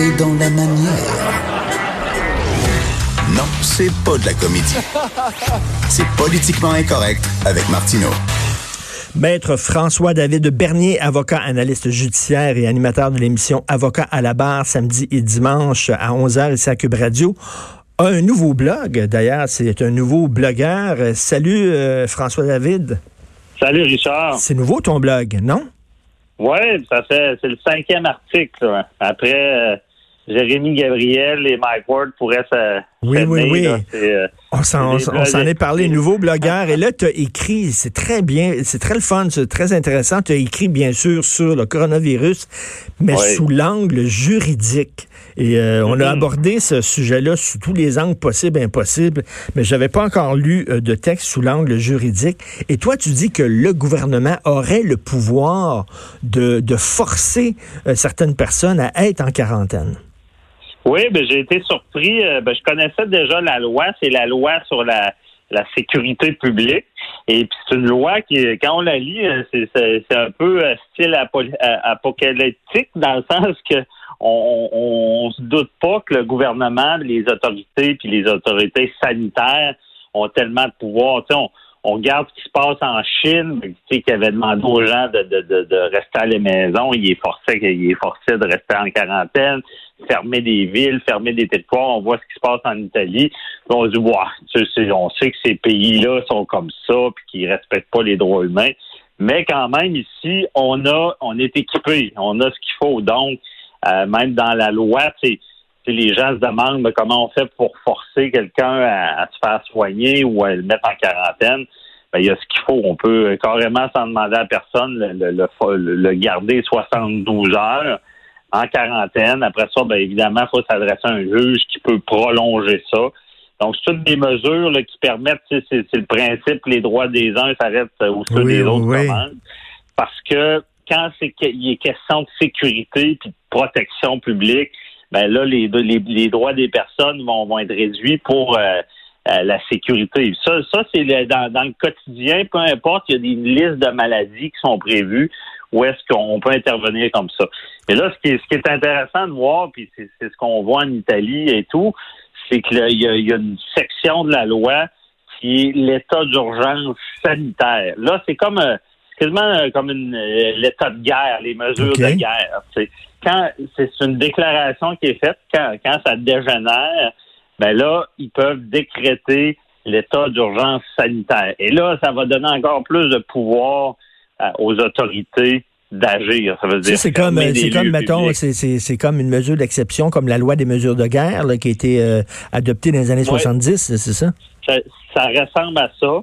Et dans la manière. Non, c'est pas de la comédie. C'est politiquement incorrect avec Martineau. Maître François-David Bernier, avocat, analyste judiciaire et animateur de l'émission Avocat à la barre samedi et dimanche à 11h ici à Cube Radio, a un nouveau blog. D'ailleurs, c'est un nouveau blogueur. Salut euh, François-David. Salut Richard. C'est nouveau ton blog, non? Oui, ça fait c'est le cinquième article. là. Après euh, Jérémy Gabriel et Mike Ward pourraient se Oui, oui, oui. là. Euh, On s'en, est parlé, nouveau blogueur. Et là, tu as écrit, c'est très bien, c'est très le fun, c'est très intéressant. Tu as écrit, bien sûr, sur le coronavirus, mais sous l'angle juridique. Et euh, on a Mhm. abordé ce sujet-là sous tous les angles possibles et impossibles, mais j'avais pas encore lu euh, de texte sous l'angle juridique. Et toi, tu dis que le gouvernement aurait le pouvoir de, de forcer certaines personnes à être en quarantaine. Oui, ben, j'ai été surpris. euh, ben, je connaissais déjà la loi. C'est la loi sur la, la sécurité publique. Et puis c'est une loi qui, quand on la lit, euh, c'est, un peu euh, style apo- apocalyptique dans le sens que on, on, on se doute pas que le gouvernement, les autorités puis les autorités sanitaires ont tellement de pouvoir. Tu sais, on regarde ce qui se passe en Chine, tu sais, qui avait demandé aux gens de, de, de, de rester à la maison. Il est forcé, il est forcé de rester en quarantaine, fermer des villes, fermer des territoires. On voit ce qui se passe en Italie. On se dit, tu sais, on sait que ces pays-là sont comme ça, puis qu'ils respectent pas les droits humains. Mais quand même, ici, on a, on est équipé, on a ce qu'il faut. Donc, euh, même dans la loi, sais, les gens se demandent mais comment on fait pour forcer quelqu'un à, à se faire soigner ou à le mettre en quarantaine? Ben, il y a ce qu'il faut. On peut carrément sans demander à personne le, le, le, le garder 72 heures en quarantaine. Après ça, ben, évidemment, il faut s'adresser à un juge qui peut prolonger ça. Donc, c'est toutes des mesures là, qui permettent, tu sais, c'est c'est le principe, les droits des uns s'arrêtent où ceux Oui, des autres oui. commencent. Parce que quand c'est qu'il est question de sécurité puis de protection publique, ben là, les, les, les droits des personnes vont, vont être réduits pour euh, euh, la sécurité. Ça, ça c'est le- dans, dans le quotidien, peu importe, il y a des listes de maladies qui sont prévues où est-ce qu'on peut intervenir comme ça. Et là, ce qui est, ce qui est intéressant de voir, puis c'est c'est ce qu'on voit en Italie et tout, c'est qu'il y, a- il y a une section de la loi qui est l'état d'urgence sanitaire. Là, c'est comme euh, c'est quasiment euh, comme une euh, l'état de guerre, les mesures de guerre. Quand c'est une déclaration qui est faite quand, quand ça dégénère, ben là, ils peuvent décréter l'état d'urgence sanitaire. Et là, ça va donner encore plus de pouvoir euh, aux autorités d'agir. Ça veut dire c'est comme, euh, c'est comme, mettons, c'est, c'est, c'est comme une mesure d'exception, comme la loi des mesures de guerre, là, qui a été euh, adoptée dans les années Ouais. 70, c'est ça? ça, ça ressemble à ça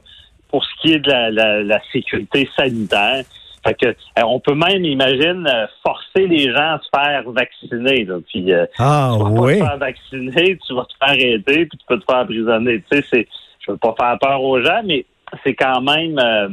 pour ce qui est de la, la- la sécurité sanitaire. Fait que, euh, on peut même, imagine, euh, forcer les gens à se faire vacciner. Là, puis, euh, Ah, tu vas oui. pas te faire vacciner, tu vas te faire aider, puis tu peux te faire emprisonner. Tu sais, c'est, je veux pas faire peur aux gens, mais c'est quand même euh,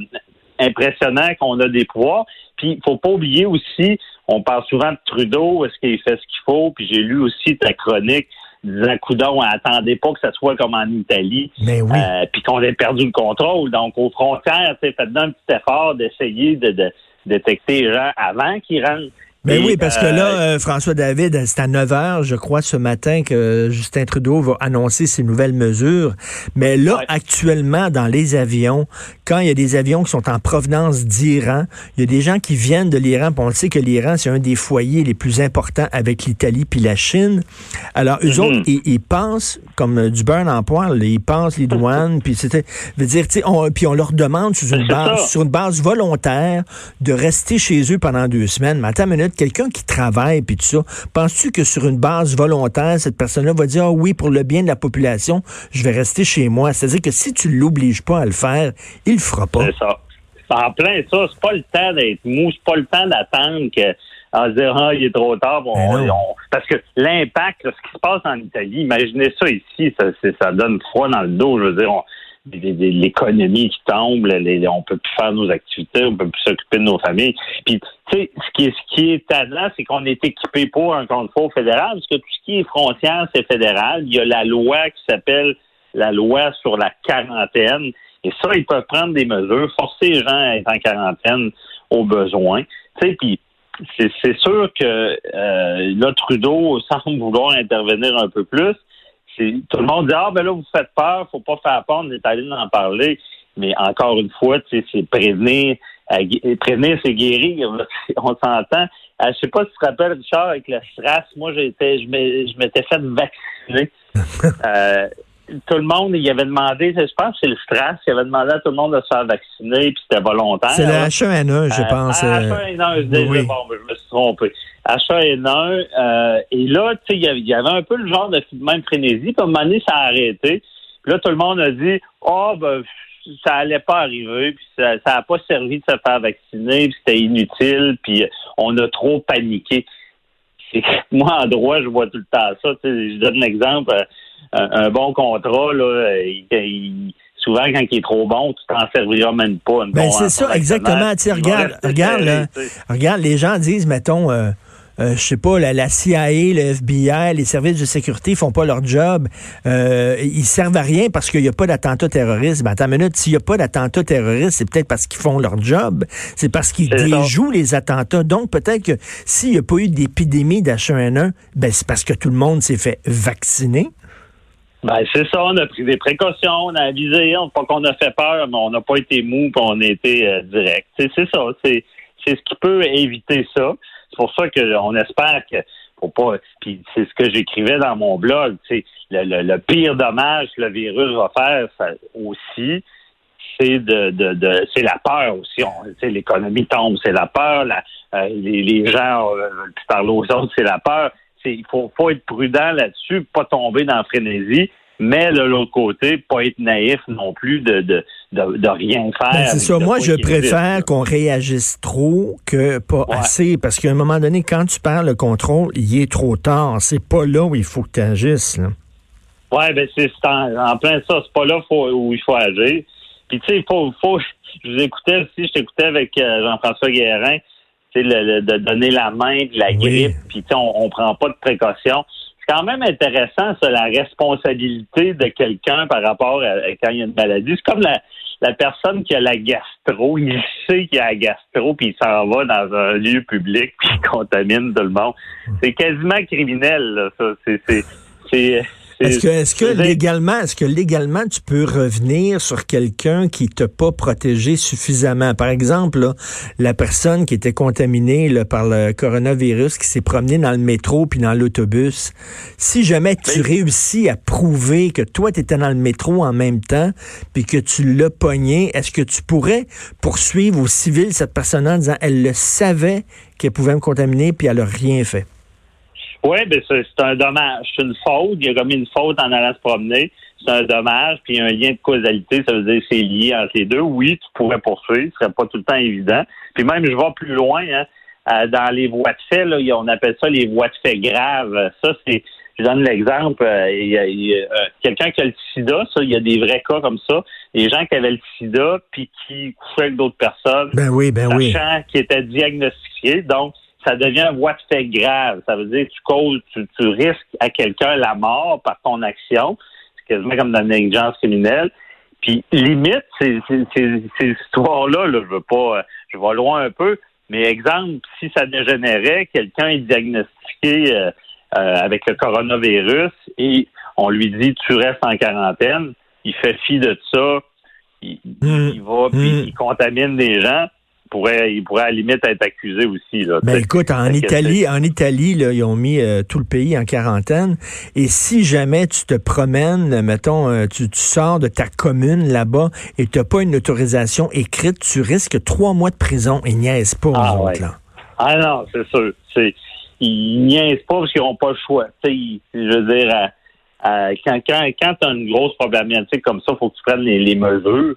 impressionnant qu'on a des pouvoirs. Puis, faut pas oublier aussi, on parle souvent de Trudeau, est-ce qu'il fait ce qu'il faut? Puis j'ai lu aussi ta chronique disant, coudon, attendez pas que ça soit comme en Italie. Mais oui. Euh, puis qu'on ait perdu le contrôle. Donc, aux frontières, sais, faites un petit effort d'essayer de, de détecter les gens avant qu'ils rentrent. Ben Et, oui, parce que euh, là, euh, François David, c'est à 9 heures, je crois, ce matin que Justin Trudeau va annoncer ses nouvelles mesures. Mais là, Ouais. actuellement, dans les avions, quand il y a des avions qui sont en provenance d'Iran, il y a des gens qui viennent de l'Iran, on le sait que l'Iran, c'est un des foyers les plus importants avec l'Italie puis la Chine. Alors, eux Mhm. autres, ils, ils pensent comme euh, du beurre en poil, ils pensent les douanes, puis c'était, veut dire, tu sais, on, puis on leur demande sur une C'est base, ça. sur une base volontaire de rester chez eux pendant deux semaines. Mais attends une minute, quelqu'un qui travaille puis tout ça, penses-tu que sur une base volontaire, cette personne-là va dire, ah oui, pour le bien de la population, je vais rester chez moi? C'est-à-dire que si tu l'obliges pas à le faire, il le fera pas. C'est ça. En plein ça, c'est pas le temps d'être mou, c'est pas le temps d'attendre que en se dire, ah, il est trop tard. Bon, Ben on- parce que l'impact, ce qui se passe en Italie, imaginez ça ici, ça, ça donne froid dans le dos. Je veux dire, on- l'économie qui tombe, les- on peut plus faire nos activités, on peut plus s'occuper de nos familles. Puis, tu sais, ce qui est, ce qui est tannant, c'est qu'on est équipé pour un contrôle fédéral, parce que tout ce qui est frontière, c'est fédéral. Il y a la loi qui s'appelle la loi sur la quarantaine. Et ça, ils peuvent prendre des mesures, forcer les gens à être en quarantaine au besoin. Tu sais, puis c'est c'est sûr que euh, là, Trudeau semble vouloir intervenir un peu plus. Tout le monde dit Ah ben là, vous faites peur, faut pas faire peur, on est allé en parler. Mais encore une fois, tu sais, c'est prévenir, prévenir, c'est guérir. On s'entend. Euh, je sais pas si tu te rappelles, Richard, avec le SRAS, moi j'étais je je m'étais fait vacciner. Euh, tout le monde, il avait demandé, je pense que c'est le STRAS, il avait demandé à tout le monde de se faire vacciner, puis c'était volontaire. C'est le là. H1N1, je Euh, pense. ah, euh, H1N1, je disais, oui. bon, ben, je me suis trompé. H1N1, euh, et là, tu sais, il y avait- un peu le genre de même frénésie, puis à un moment donné, ça a arrêté. Puis là, tout le monde a dit, oh, ben, ça allait pas arriver, puis ça n'a pas servi de se faire vacciner, puis c'était inutile, puis on a trop paniqué. Moi, en droit, je vois tout le temps ça. Je donne l'exemple, un, un bon contrat, là, euh, il- il- souvent, quand il est trop bon, tu t'en serviras même pas. une Ben, c'est ça, exactement. Regarde, regarde, là. Regarde, les gens disent, mettons, euh, euh, je sais pas, la, la CIA, le FBI, les services de sécurité font pas leur job. Euh, ils servent à rien parce qu'il n'y a pas d'attentat terroriste. Ben, attends une minute, s'il n'y a pas d'attentat terroriste, c'est peut-être parce qu'ils font leur job. C'est parce qu'ils ça. déjouent les attentats. Donc, peut-être que s'il n'y a pas eu d'épidémie d'H1N1, ben, c'est parce que tout le monde s'est fait vacciner. Ben, c'est ça, on a pris des précautions, on a avisé, on, pas qu'on a fait peur, mais on n'a pas été mou, on a été euh, direct. C'est, c'est ça, c'est, c'est ce qui peut éviter ça. C'est pour ça qu'on espère que faut pas. Puis c'est ce que j'écrivais dans mon blog. Le, le, le pire dommage que le virus va faire aussi, c'est de, de, de c'est la peur aussi. On- l'économie tombe, c'est la peur. La, euh, les, gens euh, parler aux autres, c'est la peur. C'est- Il faut, faut être prudent là-dessus, pas tomber dans la frénésie, mais de l'autre côté, pas être naïf non plus de, de, de, de rien faire. Ben, c'est avec ça. Moi, je préfère qu'on réagisse trop que pas Ouais. assez. Parce qu'à un moment donné, quand tu perds le contrôle, il est trop tard. C'est pas là où il faut que tu agisses. Ouais, ben c'est c'est en, en plein ça. C'est pas là faut- où il faut agir. Puis tu sais, il faut, faut. Je vous écoutais aussi, je t'écoutais avec euh, Jean-François Guérin, le- le- de donner la main, de la Oui. grippe, puis tu sais, on, on prend pas de précautions. C'est quand même intéressant, ça, la responsabilité de quelqu'un par rapport à, à quand il y a une maladie. C'est comme la, la personne qui a la gastro, il sait qu'il a la gastro, puis il s'en va dans un lieu public, puis il contamine tout le monde. C'est quasiment criminel, là, ça. C'est, Est-ce que, est-ce légalement, est-ce que légalement tu peux revenir sur quelqu'un qui t'a pas protégé suffisamment? Par exemple, là, la personne qui était contaminée là, par le coronavirus, qui s'est promenée dans le métro puis dans l'autobus. Si jamais tu Oui. réussis à prouver que toi, tu étais dans le métro en même temps puis que tu l'as pogné, est-ce que tu pourrais poursuivre au civil cette personne-là en disant elle le savait qu'elle pouvait me contaminer puis elle a rien fait? Oui, ben c'est un dommage. C'est une faute. Il a commis une faute en allant se promener. C'est un dommage. Puis il y a un lien de causalité. Ça veut dire que c'est lié entre les deux. Oui, tu pourrais poursuivre. Ce serait pas tout le temps évident. Puis même, je vais plus loin. Hein, euh, dans les voies de fait, là, on appelle ça les voies de fait graves. Ça, c'est... Je donne l'exemple. euh, il y a- a, euh, quelqu'un qui a le sida, ça, il y a des vrais cas comme ça. Des gens qui avaient le sida puis qui couchaient avec d'autres personnes Ben oui, ben oui. sachant qui était diagnostiqué. Donc, ça devient une voie de fait grave. Ça veut dire que tu causes, tu, tu risques à quelqu'un la mort par ton action. C'est quasiment comme dans la négligence criminelle. Puis, limite, ces histoires-là, là, je veux pas, je vais loin un peu, mais exemple, si ça dégénérait, quelqu'un est diagnostiqué euh, euh, avec le coronavirus et on lui dit tu restes en quarantaine, il fait fi de ça, il, Mm. il va puis Mm. il contamine des gens, pourrait, il pourrait à la limite être accusé aussi. Là, Ben écoute, en Italie, en Italie, là, ils ont mis euh, tout le pays en quarantaine. Et si jamais tu te promènes, mettons, euh, tu, tu sors de ta commune là-bas et tu n'as pas une autorisation écrite, tu risques trois mois de prison. Ils niaisent pas, Ah, ouais. autres, là. Ah non, c'est sûr. C'est, ils niaisent pas parce qu'ils n'ont pas le choix. Ils- je veux dire, à- à- quand, quand, quand tu as une grosse problématique comme ça, il faut que tu prennes les, les mesures.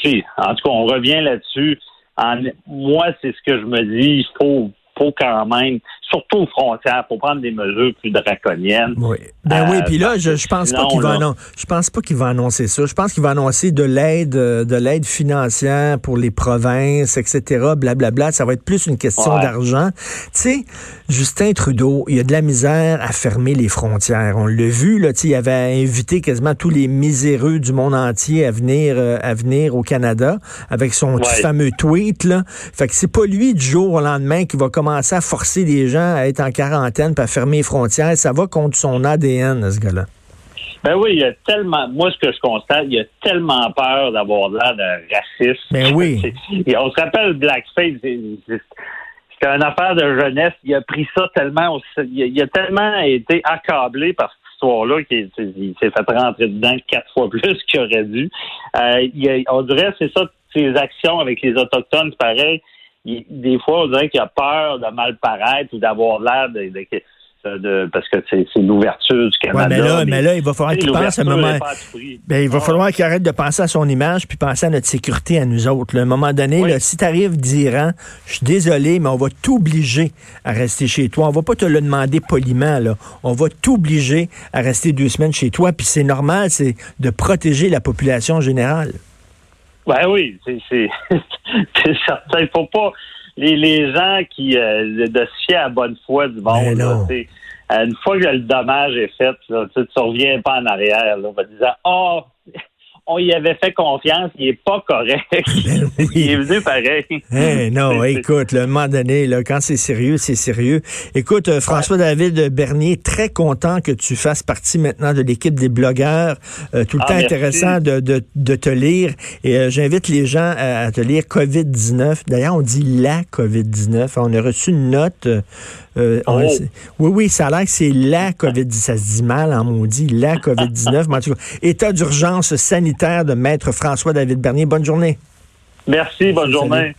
Puis, en tout cas, on revient là-dessus. En- moi, c'est ce que je me dis. Il faut, faut quand même, surtout aux frontières, faut prendre des mesures plus draconiennes. Oui. Ben oui, Euh, puis là, je, je pense pas qu'il va là- annon- je pense pas qu'il va annoncer ça. Je pense qu'il va annoncer de l'aide euh, de l'aide financière pour les provinces, etc. Blablabla. Ça va être plus une question Ouais. d'argent. Tu sais, Justin Trudeau, il y a de la misère à fermer les frontières. On l'a vu là, il avait invité quasiment tous les miséreux du monde entier à venir euh, à venir au Canada avec son Ouais. fameux tweet là. Fait que c'est pas lui du jour au lendemain qui va commencer à forcer les gens à être en quarantaine puis à fermer les frontières. Ça va contre son ADN, ce gars-là. Ben oui, il y a tellement, moi, ce que je constate, il y a tellement peur d'avoir l'air de raciste. Ben oui. Et on se rappelle Blackface, c'était une affaire de jeunesse. Il a pris ça tellement, il a, il a tellement été accablé par cette histoire-là qu'il il s'est fait rentrer dedans quatre fois plus qu'il aurait dû. Euh, il a- on dirait, c'est ça, ses actions avec les Autochtones, c'est pareil. Il- des fois, on dirait qu'il a peur de mal paraître ou d'avoir l'air de, de- de- parce que c'est l'ouverture du Canada. Ouais, mais là, mais là, il va falloir qu'il pense à un moment. Ben, il va Ah. falloir qu'il arrête de penser à son image puis penser à notre sécurité à nous autres. là. À un moment donné, Oui. là, si tu arrives d'Iran, je suis désolé, mais on va t'obliger à rester chez toi. On va pas te le demander poliment. Là. On va t'obliger à rester deux semaines chez toi. Puis c'est normal, c'est de protéger la population générale. Ben oui, c'est certain. Il faut pas les, les gens qui euh, de se fier à la bonne foi du monde. Ben là, euh, une fois que le dommage est fait, là, tu sais, tu reviens pas en arrière. Là, en disant Oh, on y avait fait confiance, il est pas correct. Ben oui. il est venu pareil. Hein, non, C'est- écoute, un moment donné, là, quand c'est sérieux, c'est sérieux. Écoute, euh, François-David Bernier, très content que tu fasses partie maintenant de l'équipe des blogueurs. Euh, tout le Ah, temps merci. intéressant de, de, de te lire. Et euh, j'invite les gens à, à te lire COVID-19. D'ailleurs, on dit la COVID-19. On a reçu une note. Euh, on- Oh. oui, oui, ça a l'air que c'est la COVID-19. Ça se dit mal en maudit, la COVID-19. Mais en tout cas, état d'urgence sanitaire de Maître François-David Bernier. Bonne journée. Merci, bonne Salut. journée.